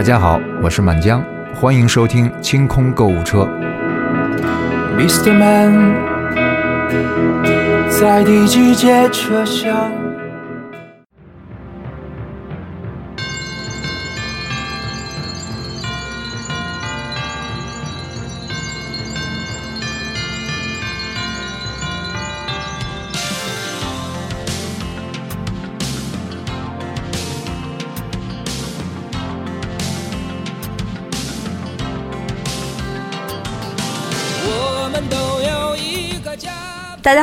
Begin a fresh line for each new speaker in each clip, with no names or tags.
大家好，我是满江，欢迎收听清空购物车。
Mr. Man，在第几节车厢？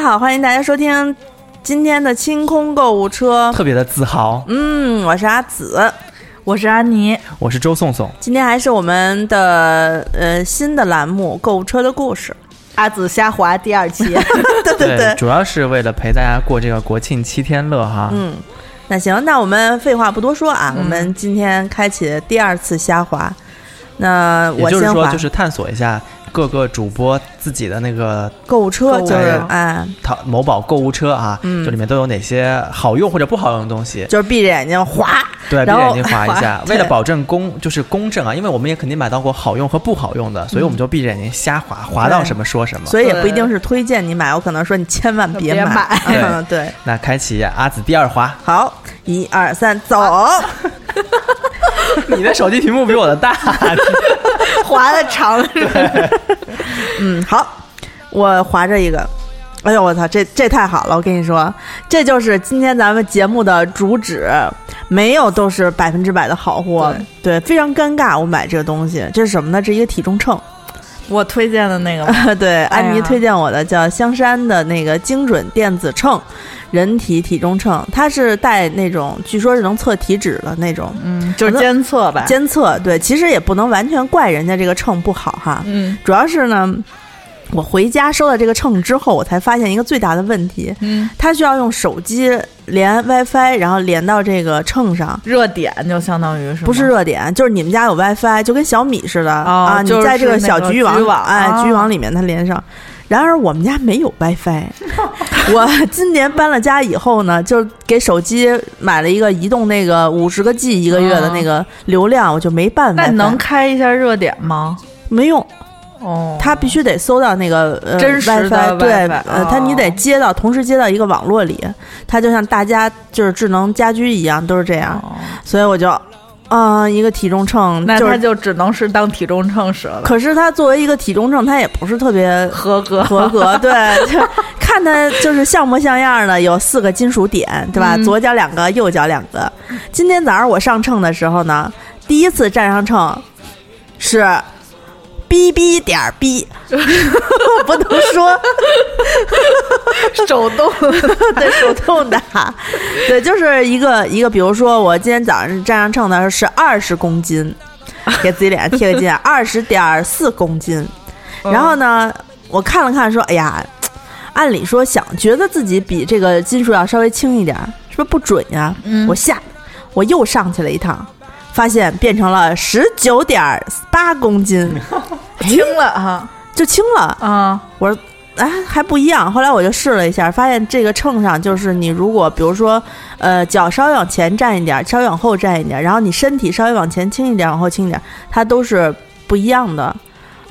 好，欢迎大家收听今天的清空购物车。
特别的自豪。
嗯，我是阿紫，
我是安妮，
我是周颂颂，
今天还是我们的呃新的栏目《购物车的故事
阿紫瞎滑第二期。
对对对，
主要是为了陪大家过这个国庆七天乐哈。
嗯，那行，那我们废话不多说啊，
嗯
我们今天开启第二次瞎滑。那
也就是说，就是探索一下各个主播自己的那个
购物车，
购物
就是哎，
淘某宝购物车啊，
嗯。
就里面都有哪些好用或者不好用的东西。
就是闭着眼睛划，
对，闭着眼睛划一下，为了保证公就是公正啊，因为我们也肯定买到过好用和不好用的，所以我们就闭着眼睛瞎划，划到什么说什么。
所以也不一定是推荐你买，我可能说你千万别
别买。
嗯，对，
那开启阿紫第二划，
好，一二三，走。
你的手机屏幕比我的大，
滑的长是吧？
嗯，好，我划着一个。哎呦，我操，这这太好了！我跟你说，这就是今天咱们节目的主旨，没有都是百分之百的好货，对，非常尴尬。我买这个东西，这是什么呢？这是一个体重秤，
我推荐的那个吗
对，安妮推荐我的叫香山的那个精准电子秤，人体体重秤，它是带那种，据说是能测体脂的那种
嗯，就是监测吧。
监测。对，其实也不能完全怪人家这个秤不好哈，
嗯
主要是呢，我回家收到这个秤之后，我才发现一个最大的问题，
嗯，
它需要用手机连 WiFi，然后连到这个秤上。
热点就相当于是
不是热点，就是你们家有 WiFi，就跟小米似的、啊。你在这个小局域网，
局域网
哎，
啊
局域网里面它连上。然而我们家没有 WiFi，我今年搬了家以后呢，就给手机买了一个移动那个五十个 G 一个月的那个流量，我就没办法。
那能开一下热点吗？
没用？
哦，
它必须得搜到那个呃
真实的
WiFi，对呃，它你得
哦
接到，同时接到一个网络里，它就像大家就是智能家居一样，都是这样，
哦
所以我就，啊、一个体重秤，就是，
那它就只能是当体重秤使了，
可是它作为一个体重秤，它也不是特别
合格
合格，对，就看它就是像模像样的，有四个金属点，对吧？
嗯
左脚两个，右脚两个。今天早上我上秤的时候呢，第一次站上秤是。哔哔点儿哔，我不能说，
手动。
对手动的，对，就是一个一个，比如说我今天早上站上秤的时候是二十公斤，给自己脸上贴个金，二十点四公斤。然后呢，我看了看，说，哎呀，按理说想觉得自己比这个斤数要稍微轻一点儿，是不是不准呀？
嗯
我下，我又上去了一趟，发现变成了十九点八公斤，
轻了哈
就轻了。
啊，
我说，哎，还不一样。后来我就试了一下，发现这个秤上就是你如果比如说，呃，脚稍微往前站一点，稍微往后站一点，然后你身体稍微往前倾一点，往后倾一点，它都是不一样的。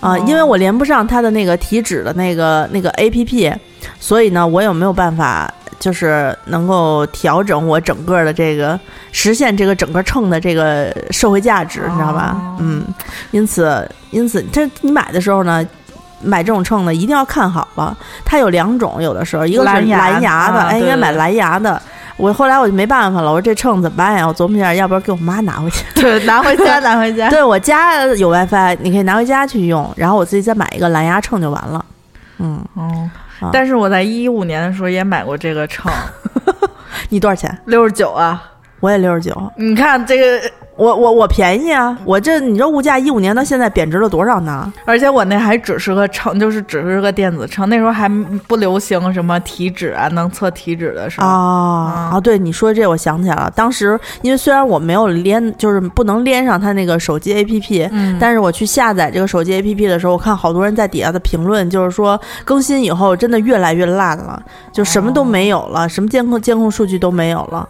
啊、
哦
因为我连不上它的那个体脂的那个那个 A P P，所以呢，我也没有办法就是能够调整我整个的这个实现这个整个秤的这个社会价值，你知道吧？
哦
嗯，因此因此，这你买的时候呢，买这种秤呢，一定要看好了。它有两种，有的时候一个是
蓝牙
的，
啊
哎，应该买蓝牙的。我后来我就没办法了，我说这秤怎么办呀？我琢磨一下，要不然给我妈拿回去？
对，拿回家，拿回家。
对我家有 WiFi，你可以拿回家去用，然后我自己再买一个蓝牙秤就完了。嗯，
哦
啊，
但是我在一五年的时候也买过这个秤，
你多少钱？
六十九啊。
我也六十九。
你看这个，
我我我便宜啊！我这你这物价一五年到现在贬值了多少呢？
而且我那还只是个秤，就是只是个电子秤，那时候还不流行什么体脂啊，能测体脂的时候。
啊啊！对你说这，我想起来了。当时因为虽然我没有连，就是不能连上它那个手机 APP，、
嗯
但是我去下载这个手机 APP 的时候，我看好多人在底下的评论，就是说更新以后真的越来越烂了，就什么都没有了，什么监控监控数据都没有了。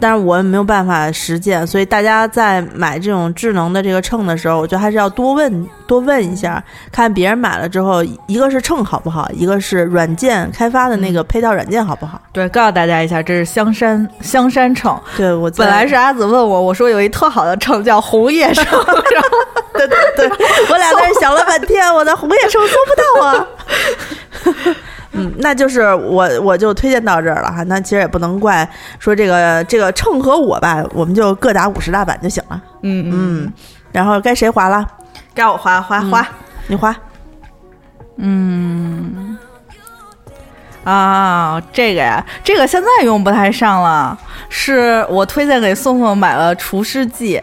但是我也没有办法实践，所以大家在买这种智能的这个秤的时候，我觉得还是要多问多问一下，看别人买了之后，一个是秤好不好，一个是软件开发的那个配套软件好不好。
对，告诉大家一下，这是香山香山秤。
对我
本来是阿紫问我，我说有一特好的秤叫红叶秤，然后
对对对，我俩在这想了半天，我的红叶秤搜不到啊。嗯，那就是我我就推荐到这儿了哈。那其实也不能怪说这个这个秤和我吧，我们就各打五十大板就行了。
嗯嗯，
嗯，然后该谁划了？
该我划划划。
你划。
嗯啊，这个呀，这个现在用不太上了，是我推荐给宋宋买了除湿剂，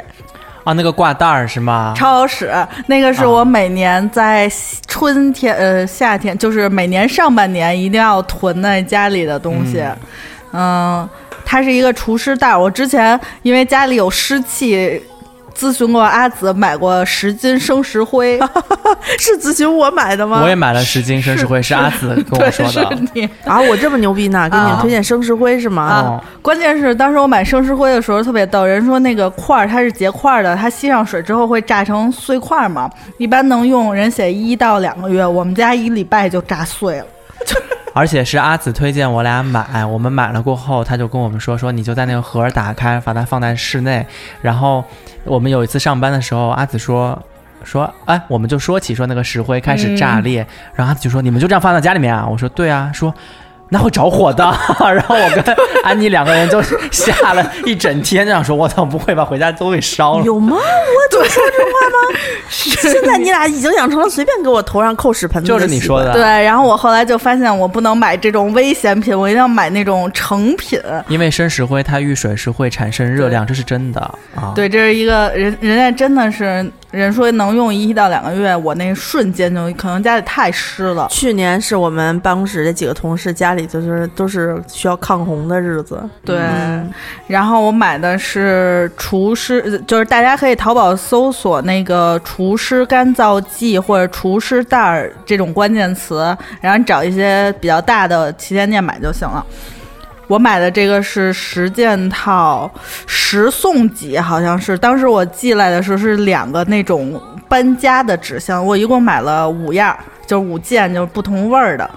啊，那个挂袋儿是吗？
超好使。那个是我每年在春天、呃夏天，就是每年上半年一定要囤在家里的东西。嗯它是一个除湿袋儿。我之前因为家里有湿气，咨询过阿紫，买过十斤生石灰。
是咨询我买的吗？
我也买了十斤生石灰，是阿紫跟我说的。
你。
啊，我这么牛逼呢，给你们
啊
推荐生石灰是吗？
啊，关键是当时我买生石灰的时候特别逗，人说那个块儿它是结块儿的，它吸上水之后会炸成碎块儿嘛，一般能用人写一到两个月，我们家一礼拜就炸碎了。
而且是阿紫推荐我俩买，我们买了过后，他就跟我们说说你就在那个盒儿打开，把它放在室内。然后我们有一次上班的时候，阿紫说说哎，我们就说起说那个石灰开始炸裂，然后阿紫就说你们就这样放在家里面啊？我说对啊，说。那会着火的，然后我跟 安妮两个人就吓了一整天，这样说：“我操，不会吧？回家都给烧了。”
有吗？我就说这话吗？现在你俩已经养成了随便给我头上扣屎盆子，
就是你说。的，
对，然后我后来就发现我不能买这种危险品，我一定要买那种成品。
因为生石灰它遇水是会产生热量，这是真的啊。
对，这是一个人，人家真的是人说能用一到两个月，我那瞬间就可能家里太湿了。
去年是我们办公室这几个同事家里就是都是需要抗洪的日子，
对，
嗯
然后我买的是除湿，就是大家可以淘宝搜索那个除湿干燥剂或者除湿袋儿这种关键词，然后你找一些比较大的旗舰店买就行了。我买的这个是十件套，十送几，好像是。当时我寄来的时候是两个那种搬家的纸箱，我一共买了五样儿，就是五件，就是不同味儿的。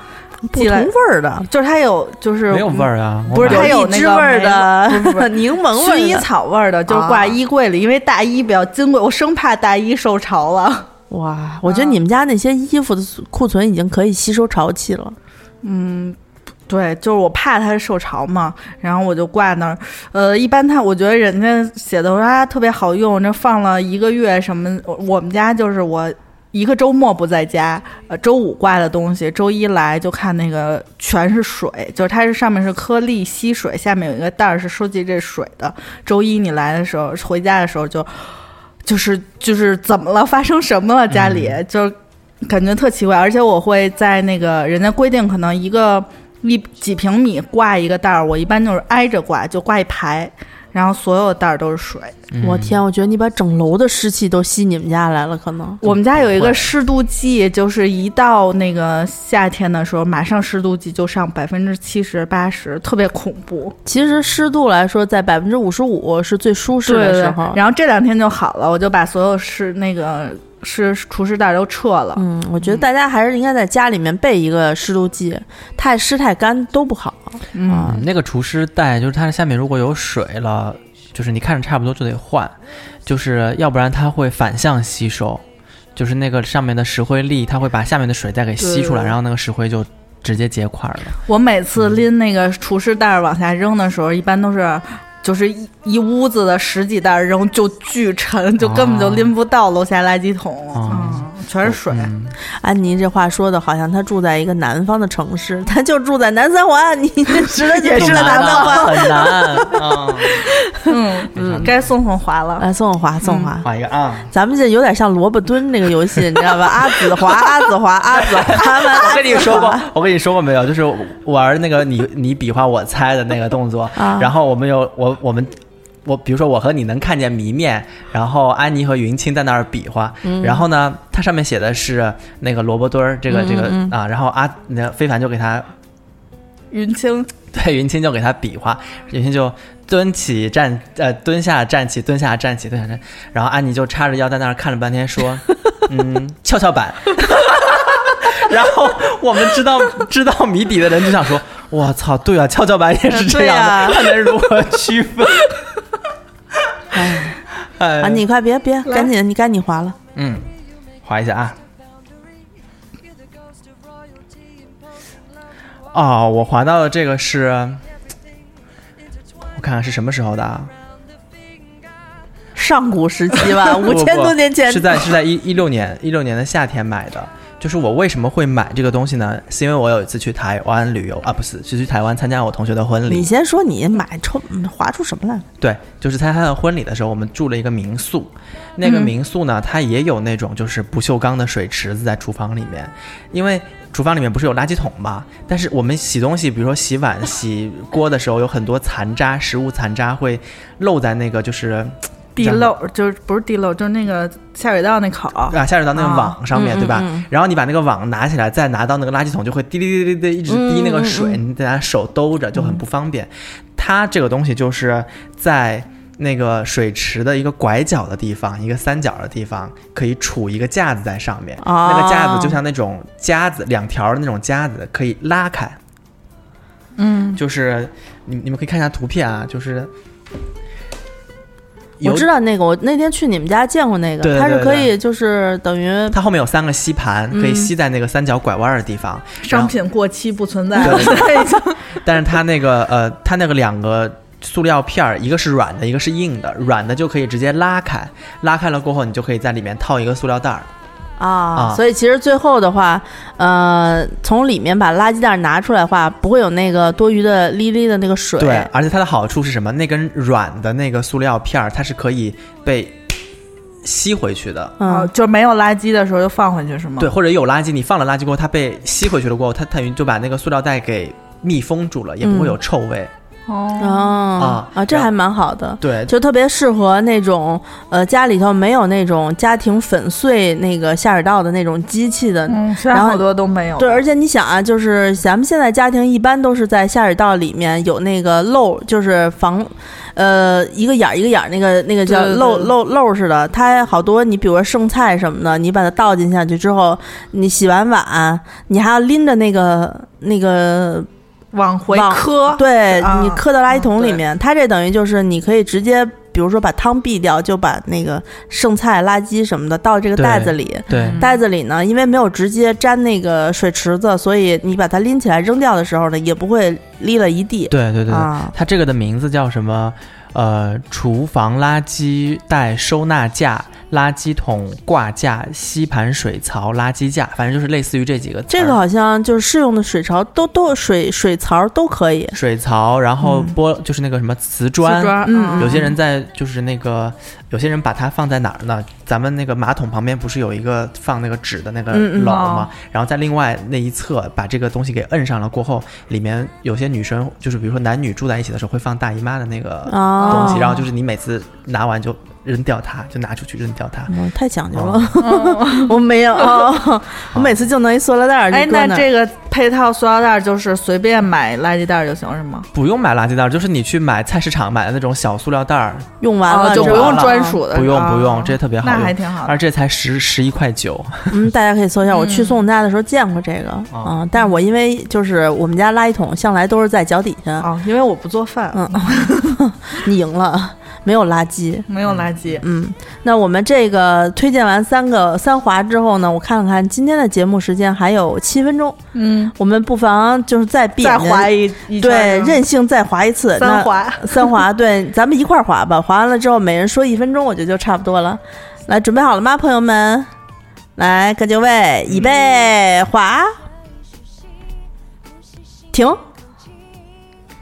不同味儿的，
就是它有，就是
没有味儿啊，
不是它有那个
荔枝味儿的
没有不是不是
柠檬味
薰衣。草味儿的，就是挂衣柜里，因为大衣比较金贵，我生怕大衣受潮了。
哇，我觉得你们家那些衣服的库存已经可以吸收潮气了。
对，就是我怕它受潮嘛，然后我就挂那儿。呃，一般它，我觉得人家写的说啊特别好用，这放了一个月什么，我我们家就是我。一个周末不在家，呃，周五挂的东西，周一来就看那个全是水，就是它是上面是颗粒吸水，下面有一个袋儿是收集这水的。周一你来的时候，回家的时候就就是就是怎么了，发生什么了？家里、就是感觉特奇怪，而且我会在那个人家规定可能一个一几平米挂一个袋儿，我一般就是挨着挂，就挂一排，然后所有袋儿都是水。
我天，我觉得你把整楼的湿气都吸你们家来了，可能。
我们家有一个湿度计，就是一到那个夏天的时候，马上湿度计就上百分之七十八十，特别恐怖。
其实湿度来说，在百分之五十五是最舒适
对对对
的时候。
然后这两天就好了，我就把所有湿那个湿厨师袋都撤了。
嗯，我觉得大家还是应该在家里面备一个湿度计，太湿太干都不好。
嗯，
嗯，那个除湿袋就是它下面如果有水了，就是你看着差不多就得换，就是要不然它会反向吸收，就是那个上面的石灰粒，它会把下面的水再给吸出来，然后那个石灰就直接结块了。
我每次拎那个厨师袋儿往下扔的时候，一般都是。就是一一屋子的十几袋儿扔，就巨沉，就根本就拎不到楼下垃圾桶，
哦
嗯，全是水。
嗯，
安妮这话说的好像她住在一个南方的城市，她就住在南三环，你 值得解
释了
南三环。
很难啊。
嗯嗯，该送送华了。
来，宋华，送华，
画一个啊！
咱们这有点像萝卜蹲那个游戏，你知道吧？阿紫华，阿紫华，阿紫华们。
我跟你说过，我跟你说过没有？就是玩那个你你比划我猜的那个动作，
啊
然后我们有我我们。我比如说，我和你能看见谜面，然后安妮和云清在那儿比划，然后呢，它上面写的是那个萝卜墩儿，这个这个啊，然后阿那非凡就给他
云清，
对云清就给他比划，云清就蹲起站呃蹲下站起蹲下站起蹲下站，然后安妮就叉着腰在那儿看了半天，说：“ 嗯，跷跷板。”然后我们知道知道谜底的人就想说：“我操，对啊，跷跷板也是这样的，
对啊
他能如何区分？”
哎，
哎
啊，你快别别，赶紧，你该你划了。
嗯，划一下啊。哦，我划到的这个是，我看看是什么时候的啊？
上古时期吧，五
不
千
不
多年前
是在是在一一六年一六年的夏天买的。就是我为什么会买这个东西呢？是因为我有一次去台湾旅游啊，不是，是去台湾参加我同学的婚礼你。
先说你买抽划出什么来？
对，就是参加他的婚礼的时候，我们住了一个民宿。那个
嗯
民宿呢，它也有那种就是不锈钢的水池子在厨房里面，因为厨房里面不是有垃圾桶嘛。但是我们洗东西，比如说洗碗、洗锅的时候，有很多残渣、食物残渣会漏在那个就是
地漏就是不是地漏，就是那个下水道那口儿。
啊下水道那个网上面，
嗯
对吧？
嗯嗯
然后你把那个网拿起来，再拿到那个垃圾桶，就会滴滴滴滴滴一直滴那个水，
嗯
你得拿手兜着，就很不方便。它这个东西就是在那个水池的一个拐角的地方，一个三角的地方，可以杵一个架子在上面。
哦
那个架子就像那种夹子，两条的那种夹子，可以拉开。
嗯，
就是你你们可以看一下图片啊，就是有
我知道那个，我那天去你们家见过那个，它是可以就是等于
它后面有三个吸盘，可以
嗯
吸在那个三角拐弯的地方。
商品过期不存在
对
了，
对 但是它那个呃，它那个两个塑料片儿，一个是软的，一个是硬的。软的就可以直接拉开，拉开了过后，你就可以在里面套一个塑料袋儿。
啊
啊，
所以其实最后的话，呃，从里面把垃圾袋拿出来的话，不会有那个多余的沥沥的那个水。
对，而且它的好处是什么？那根软的那个塑料片儿，它是可以被吸回去的。
哦
嗯，
就没有垃圾的时候就放回去是吗？
对，，或者有垃圾，你放了垃圾过后，它被吸回去了过后，它等于就把那个塑料袋给密封住了，也不会有臭味。
哦，
哦
啊啊
这还蛮好的。
对，
就特别适合那种呃家里头没有那种家庭粉碎那个下水道的那种机器的，
嗯，现在
然后
好多都没有。
对，而且你想啊，就是咱们现在家庭一般都是在下水道里面有那个漏，就是防，呃，一个眼儿一个眼儿，那个那个叫漏漏漏似的。它好多，你比如说剩菜什么的，你把它倒进下去之后，你洗完碗，你还要拎着那个那个
往回
往
磕，
对、
啊
你磕到垃圾桶里
对
面，它这等于就是你可以直接。比如说把汤避掉，就把那个剩菜、垃圾什么的倒这个袋子里，
对，
袋子里呢，因为没有直接沾那个水池子，所以你把它拎起来扔掉的时候呢，也不会沥了一地。
对对对对，
啊，
它这个的名字叫什么？呃，厨房垃圾袋收纳架、垃圾桶挂架、吸盘水槽、垃圾架，反正就是类似于这几个。
这个好像就是适用的水槽都都水水槽都可以。
水槽，然后
嗯
玻、就是那个什么瓷
瓷砖。
嗯
有些人在就是那个，有些人把它放在哪儿呢？咱们那个马桶旁边不是有一个放那个纸的那个
嗯嗯
篓
哦
吗？然后在另外那一侧把这个东西给摁上了过后，里面有些女生就是比如说男女住在一起的时候会放大姨妈的那个
啊，
东西，然后就是你每次拿完就扔掉它，就拿出去扔掉它。
我太讲究了，
哦。
我没有，哦我每次就弄一塑料袋儿就
哎，
那
这个配套塑料袋就是随便买垃圾袋就行是吗？
不用买垃圾袋儿，就是你去买菜市场买的那种小塑料袋儿，
用完了
哦就不用专属的，
不用
啊。
不用，这特别好
那还，挺好的。
而这才十十一块九。
嗯，大家可以搜一下，我去
嗯
宋家的时候见过这个
哦
啊，但是我因为就是我们家垃圾桶向来都是在脚底下，
哦，因为我不做饭，
嗯，你赢了，没有垃圾。
没有垃圾。
嗯，那我们这个推荐完三个三滑之后呢，我看了看今天的节目时间还有七分钟，
嗯，
我们不妨就是再闭
再
眼睛
划一一
对任性再滑一次，
三
滑，三滑，对，咱们一块儿滑吧。滑完了之后，每人说一分钟，我觉得就差不多了。来，准备好了吗，朋友们？来，各就位，预备，滑，停。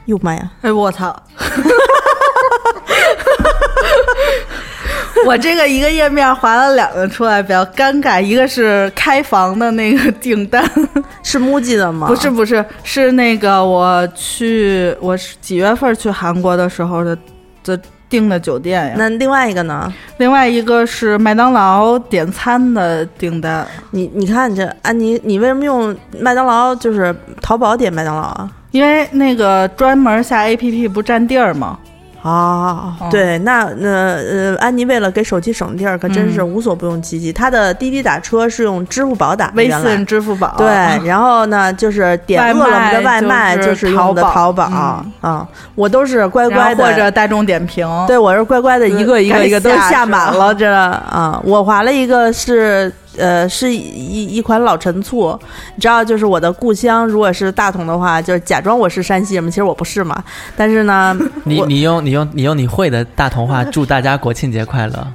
哟妈呀！
哎，我操！我这个一个页面划了两个出来，比较尴尬。一个是开房的那个订单，
是 MUJI 的吗？
不是不是，是那个我去我是几月份去韩国的时候的的订的酒店呀。
那另外一个呢？
另外一个是麦当劳点餐的订单，
你你看这安妮，你为什么用麦当劳就是淘宝点麦当劳啊？
因为那个专门下 APP 不占地儿吗？
啊，
嗯
对，那那呃，安妮为了给手机省地儿，可真是无所不用其极。她的滴滴打车是用支付宝打的，
微信、支付宝，
对，然后呢，就是点饿了么的外
卖
卖
就是
是用的
淘
淘宝
宝嗯。
啊，我都是乖乖的，
或者大众点评，
对我是乖乖的，一个一个一个都下满了，这啊，我划了一个是呃是一一款老陈醋，你知道，就是我的故乡，如果是大同的话，就是假装我是山西人嘛，其实我不是嘛，但是呢，
你你用你用你用你会的大同话祝大家国庆节快乐，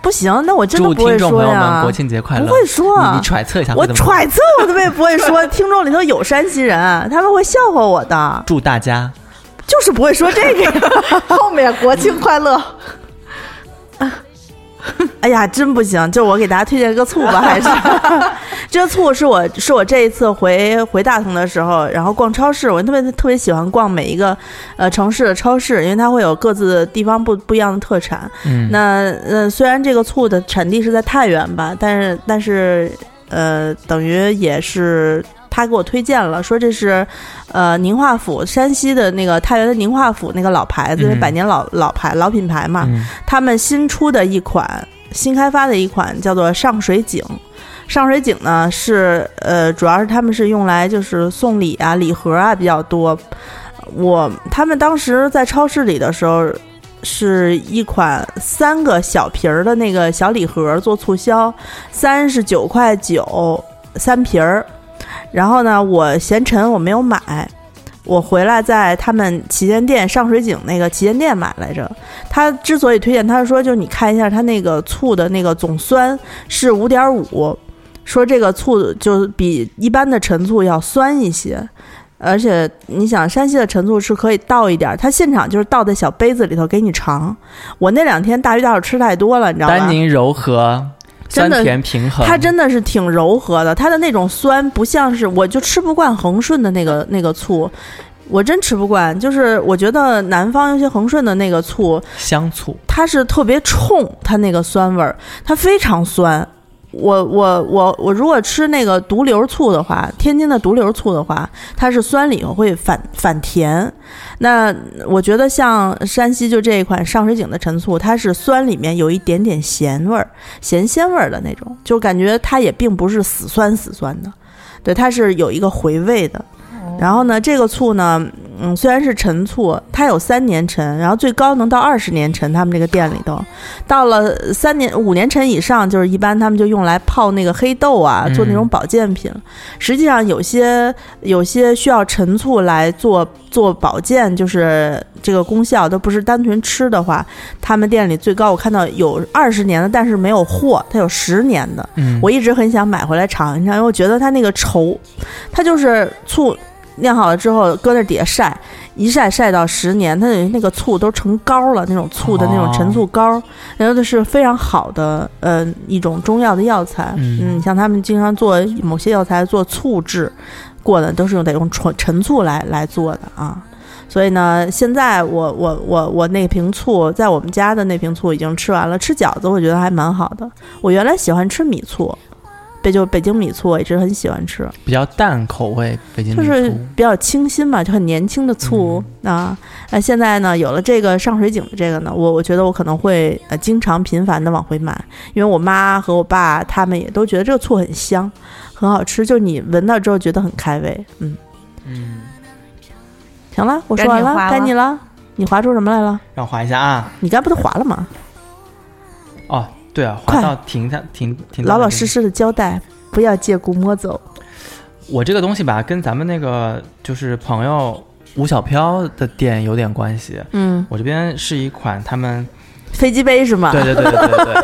不行，那我真的不会
听众朋友
说呀
们国，庆节快乐。
不会说
你你揣测一下，
我揣测我都也不会说，听众里头有山西人，他们会笑话我的，
祝大家。
就是不会说这个呀。
后面国庆快乐，
哎呀，真不行！就我给大家推荐个醋吧，还是 这个醋是我是我这一次回回大同的时候，然后逛超市，我特别特别喜欢逛每一个呃城市的超市，因为它会有各自地方不不一样的特产。
嗯，
那呃，虽然这个醋的产地是在太原吧，但是但是呃，等于也是他给我推荐了，说这是呃宁化府山西的那个太原的宁化府那个老牌子，
嗯
百年老老牌老品牌嘛。
嗯
他们新出的一款新开发的一款叫做上水井。上水井呢是呃，主要是他们是用来就是送礼啊、礼盒啊比较多。我他们当时在超市里的时候，是一款三个小瓶儿的那个小礼盒做促销，三十九块九三瓶儿。然后呢，我嫌沉，我没有买。我回来在他们旗舰店上水井那个旗舰店买来着。他之所以推荐，他说，就你看一下他那个醋的那个总酸是五点五，说这个醋就比一般的陈醋要酸一些。而且你想，山西的陈醋是可以倒一点儿，它现场就是倒在小杯子里头给你尝。我那两天大鱼大肉吃太多了，你知道吗？
单宁柔和，
真的
甜平衡。
它真的是挺柔和的，它的那种酸不像是，我就吃不惯恒顺的那个那个醋，我真吃不惯。就是我觉得南方有些恒顺的那个醋，
香醋，
它是特别冲，它那个酸味儿，它非常酸。我我我我如果吃那个独流醋的话，天津的独流醋的话，它是酸里头会反反甜。那我觉得像山西就这一款上水井的陈醋，它是酸里面有一点点咸味儿、咸鲜味儿的那种，就感觉它也并不是死酸死酸的，对，它是有一个回味的。然后呢，这个醋呢，嗯，虽然是陈醋，它有三年陈，然后最高能到二十年陈。他们这个店里头，到了三年、五年陈以上，就是一般他们就用来泡那个黑豆啊，做那种
嗯
保健品。实际上，有些有些需要陈醋来做做保健，就是这个功效都不是单纯吃的话，他们店里最高我看到有二十年的，但是没有货，它有十年的。
嗯，
我一直很想买回来尝一尝，因为我觉得它那个稠，它就是醋酿好了之后搁那底下晒，一晒晒到十年，它等于那个醋都成膏了，那种醋的那种陈醋膏，然后这是非常好的呃一种中药的药材。
嗯
像他们经常做某些药材做醋制过的，都是用得用纯陈醋来来做的啊。所以呢，现在我我我我那瓶醋，在我们家的那瓶醋已经吃完了。吃饺子我觉得还蛮好的。我原来喜欢吃米醋，北就北京米醋，我一直很喜欢吃，
比较淡口味，北京
就是比较清新嘛，就很年轻的醋、啊。那现在呢，有了这个上水井的这个呢，我我觉得我可能会呃经常频繁的往回买，因为我妈和我爸他们也都觉得这个醋很香，很好吃，就是你闻到之后觉得很开胃。嗯，
嗯，
行了，我说完了，
该你了
你划出什么来了？
让我划一下啊。
你刚不都划了吗？
哦，对啊，
快
划到停下停停
老老实实的交代，不要借故摸走。
我这个东西吧，跟咱们那个就是朋友吴小飘的店有点关系。
嗯，
我这边是一款他们，
飞机杯是吗？
对对对对对对，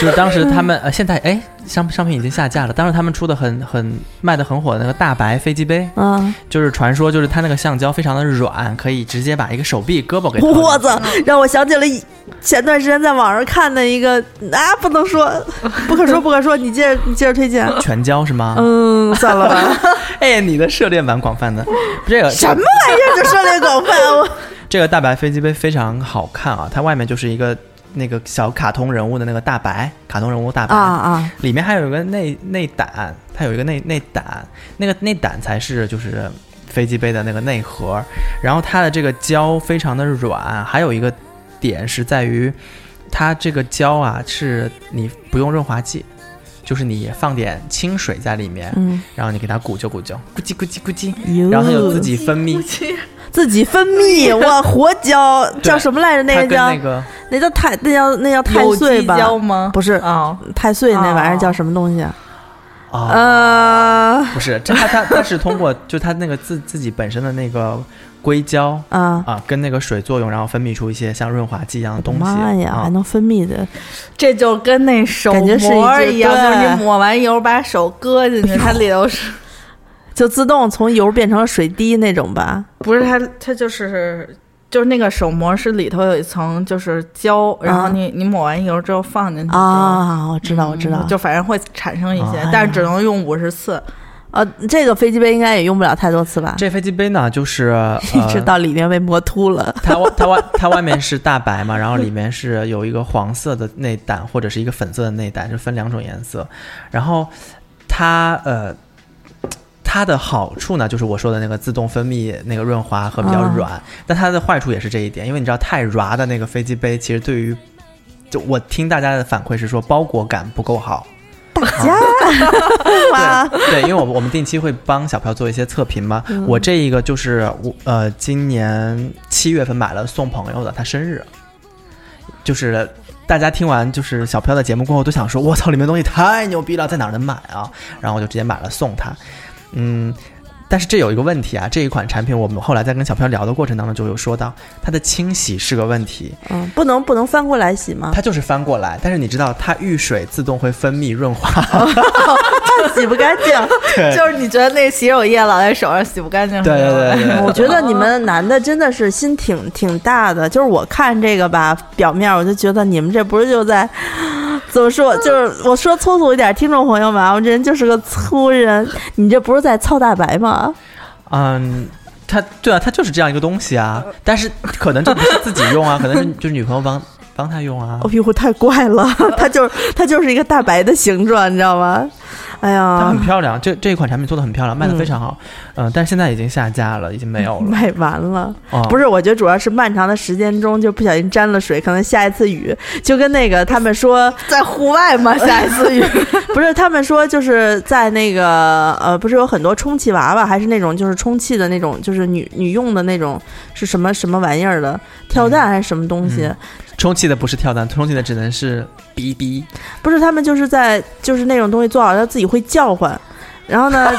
就是当时他们呃，现在哎商商品已经下架了，当时他们出的很很卖的很火的那个大白飞机杯，
嗯，
就是传说就是它那个橡胶非常的软，可以直接把一个手臂胳膊给
我操，让我想起了一前段时间在网上看的一个啊，不能说，不可说不可说，你接着你接着推荐。
全胶是吗？
嗯，算了吧，
哎，你的涉猎蛮广泛的。这个
什么玩意儿就涉猎广泛？我
这个大白飞机杯非常好看啊，它外面就是一个那个小卡通人物的那个大白，卡通人物大白
啊啊，
里面还有一个内内胆，它有一个内内胆，那个内胆才是就是飞机杯的那个内核，然后它的这个胶非常的软，还有一个点是在于它这个胶啊是你不用润滑剂。就是你放点清水在里面，
嗯，
然后你给它鼓就鼓就，咕叽咕叽咕叽，然后它就自己分泌。
自己分泌，哇，活胶 叫什么来着？那个叫
那个
那叫太那叫那叫太岁吧？
胶吗？
不是
啊，
太岁那玩意儿
哦
叫什么东西啊？
啊，
呃
不是，这它它它是通过 就它那个自自己本身的那个硅胶
啊，
啊，跟那个水作用，然后分泌出一些像润滑剂一样的东西。
妈呀，
啊
还能分泌的，
这就跟那手膜一样，就是你抹完油把手搁进去，它里头是
就自动从油变成了水滴那种吧？
不是它它就是。就是那个手膜是里头有一层就是胶，然后你你抹完油之后放进去
啊，我知道，我知道
嗯。就反正会产生一些，
啊
但是只能用五十次。
呃，这个飞机杯应该也用不了太多次吧？
这飞机杯呢，就是
一直
呃，
到里面被磨秃了。
它外它外它外面是大白嘛，然后里面是有一个黄色的内胆或者是一个粉色的内胆，就分两种颜色。然后它呃。它的好处呢，就是我说的那个自动分泌那个润滑和比较
啊
软，但它的坏处也是这一点，因为你知道太软的那个飞机杯，其实对于就我听大家的反馈是说包裹感不够好。
家 哇，
对，因为我们我们定期会帮小票做一些测评嘛。
嗯
我这一个就是我呃，今年七月份买了送朋友的，他生日，就是。大家听完就是小飘的节目过后，都想说：“我操，里面东西太牛逼了，在哪儿能买啊？”然后我就直接买了送他。嗯，但是这有一个问题啊，这一款产品我们后来在跟小朋友聊的过程当中就有说到，它的清洗是个问题，
嗯，不能不能翻过来洗吗？
它就是翻过来，但是你知道它遇水自动会分泌润滑，
洗不干净。
就是你觉得那洗手液老在手上洗不干净，
对对对对对
我觉得你们男的真的是心挺挺大的，就是我看这个吧，表面我就觉得你们这不是就在怎么说？就是我说粗俗一点，听众朋友们啊，我这人就是个粗人，你这不是在操大白吗？
嗯，他对啊，他就是这样一个东西啊，但是可能这不是自己用啊，可能是就是女朋友帮帮他用啊
哦。呦，太怪了，它就是它就是一个大白的形状，你知道吗？哎
它很，漂亮，这这一款产品做的很漂亮，卖的非常好。嗯、但是现在已经下架了，已经没有了。
卖完了。
哦、
不是，我觉得主要是漫长的时间中就不小心沾了水，可能下一次雨就跟那个他们说，
在户外嘛，下一次雨
不是他们说就是在那个呃，不是有很多充气娃娃，还是那种就是充气的那种，就是女女用的那种是什么什么玩意儿的跳蛋还是什么东西？
嗯充气的不是跳蛋，充气的只能是哔哔。
不是他们就是在就是那种东西做好，它自己会叫唤。然后呢，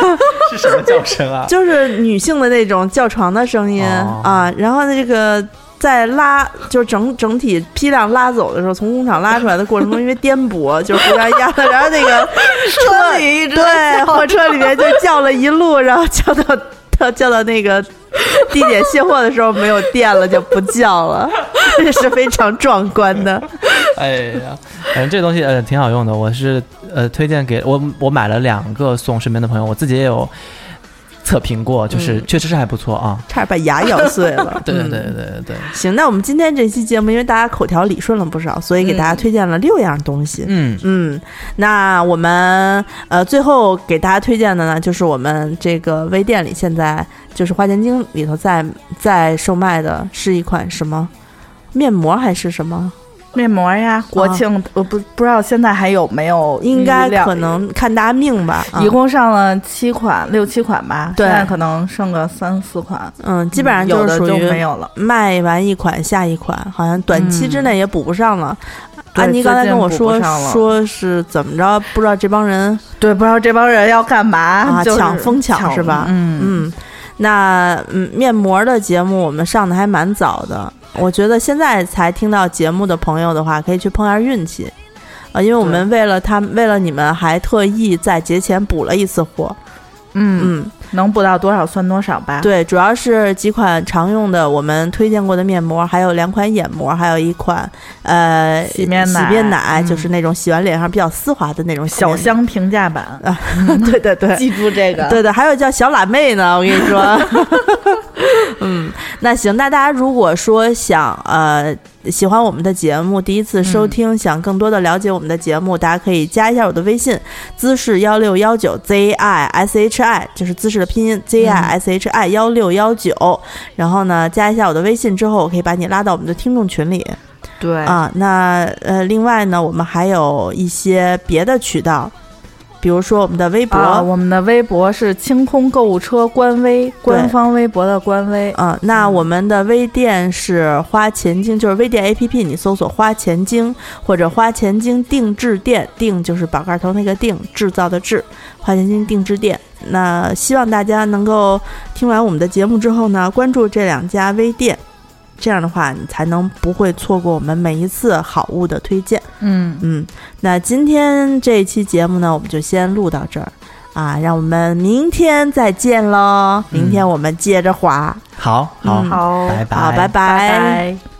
是什么叫声啊？
就是女性的那种叫床的声音、
哦
啊。然后呢，这个在拉，就是整整体批量拉走的时候，从工厂拉出来的过程中，因为颠簸，就是互相压的，然后那个 车
里一直
对火车里面就叫了一路，然后叫到到叫到那个 地铁卸货的时候没有电了，就不叫了，这是非常壮观的。
哎呀，反正这东西呃挺好用的，我是呃推荐给我我买了两个送身边的朋友，我自己也有测评过，就是、
嗯
确实是还不错啊。
差点把牙咬碎了。对
对对对对对，
行，那我们今天这期节目，因为大家口条理顺了不少，所以给大家推荐了六样东西。
嗯
嗯，那我们呃最后给大家推荐的呢，就是我们这个微店里现在就是花钱精里头在在售卖的是一款什么面膜还是什么？
面膜呀，国庆我不不知道现在还有没有，
应该可能看大家命吧。啊
一共上了七款六七款吧，现在可能剩个三四款，
嗯，基本上
有的就
是属于
没有了。
卖完一款下一款，好像短期之内也补不上了。
对
安妮刚才跟我说说是怎么着，不知道这帮人
对，不知道这帮人要干嘛，
啊
就是
抢疯抢是吧
嗯，
嗯，那嗯，面膜的节目我们上的还蛮早的，我觉得现在才听到节目的朋友的话，可以去碰下运气，啊、因为我们为了他们，为了你们，还特意在节前补了一次货。
嗯，
嗯，
能补到多少算多少吧。
对，主要是几款常用的我们推荐过的面膜，还有两款眼膜，还有一款呃
洗面奶
洗面奶，
嗯
就是那种洗完脸上比较丝滑的那种。
小香平价版，
啊，对对对，
记住这个。
对对，还有叫小辣妹呢，我跟你说。嗯，那行，那大家如果说想呃喜欢我们的节目，第一次收听，想更多的了解我们的节目，大家可以加一下我的微信，姿势幺六幺九 z i s h i，就是姿势的拼音 z i s h i 幺六幺九。然后呢，加一下我的微信之后，我可以把你拉到我们的听众群里
对
啊。那呃，另外呢，我们还有一些别的渠道，比如说我们的微博。
啊，我们的微博是清空购物车官微，官方微博的官微。
啊，那我们的微店是花钱精，就是微店 APP，你搜索“花钱精”或者“花钱精定制店”，定就是宝盖头那个定，制造的制，花钱精定制店。那希望大家能够听完我们的节目之后呢，关注这两家微店，这样的话你才能不会错过我们每一次好物的推荐。
嗯，
嗯，那今天这一期节目呢，我们就先录到这儿。啊，让我们明天再见喽！明天我们接着滑。
好好。
嗯。
好，
拜拜。
好，拜
拜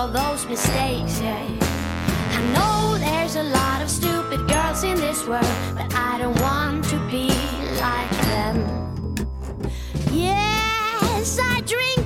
all those mistakes, yeah. I know there's a lot of stupid girls in this world, but I don't want to be like them. Yes, I drink